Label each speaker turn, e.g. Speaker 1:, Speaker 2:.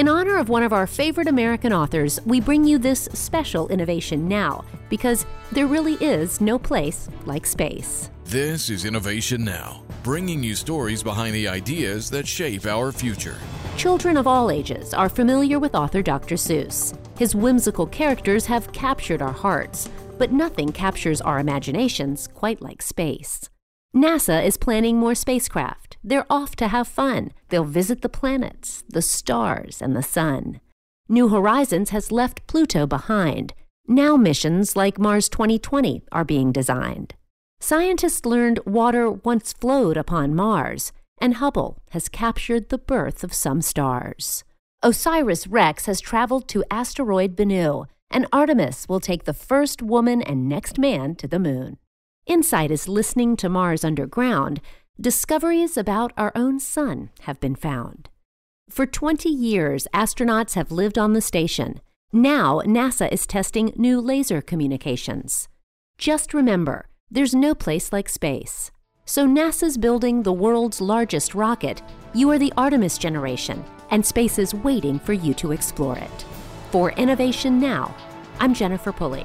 Speaker 1: In honor of one of our favorite American authors, we bring you this special innovation now because there really is no place like space.
Speaker 2: This is Innovation Now, bringing you stories behind the ideas that shape our future.
Speaker 1: Children of all ages are familiar with author Dr. Seuss. His whimsical characters have captured our hearts, but nothing captures our imaginations quite like space. NASA is planning more spacecraft. They're off to have fun. They'll visit the planets, the stars, and the sun. New Horizons has left Pluto behind. Now missions like Mars 2020 are being designed. Scientists learned water once flowed upon Mars, and Hubble has captured the birth of some stars. OSIRIS REx has traveled to asteroid Bennu, and Artemis will take the first woman and next man to the moon. InSight is listening to Mars underground. Discoveries about our own sun have been found. For 20 years, astronauts have lived on the station. Now, NASA is testing new laser communications. Just remember, there's no place like space. So NASA's building the world's largest rocket. You are the Artemis generation, and space is waiting for you to explore it. For Innovation Now, I'm Jennifer Pulley.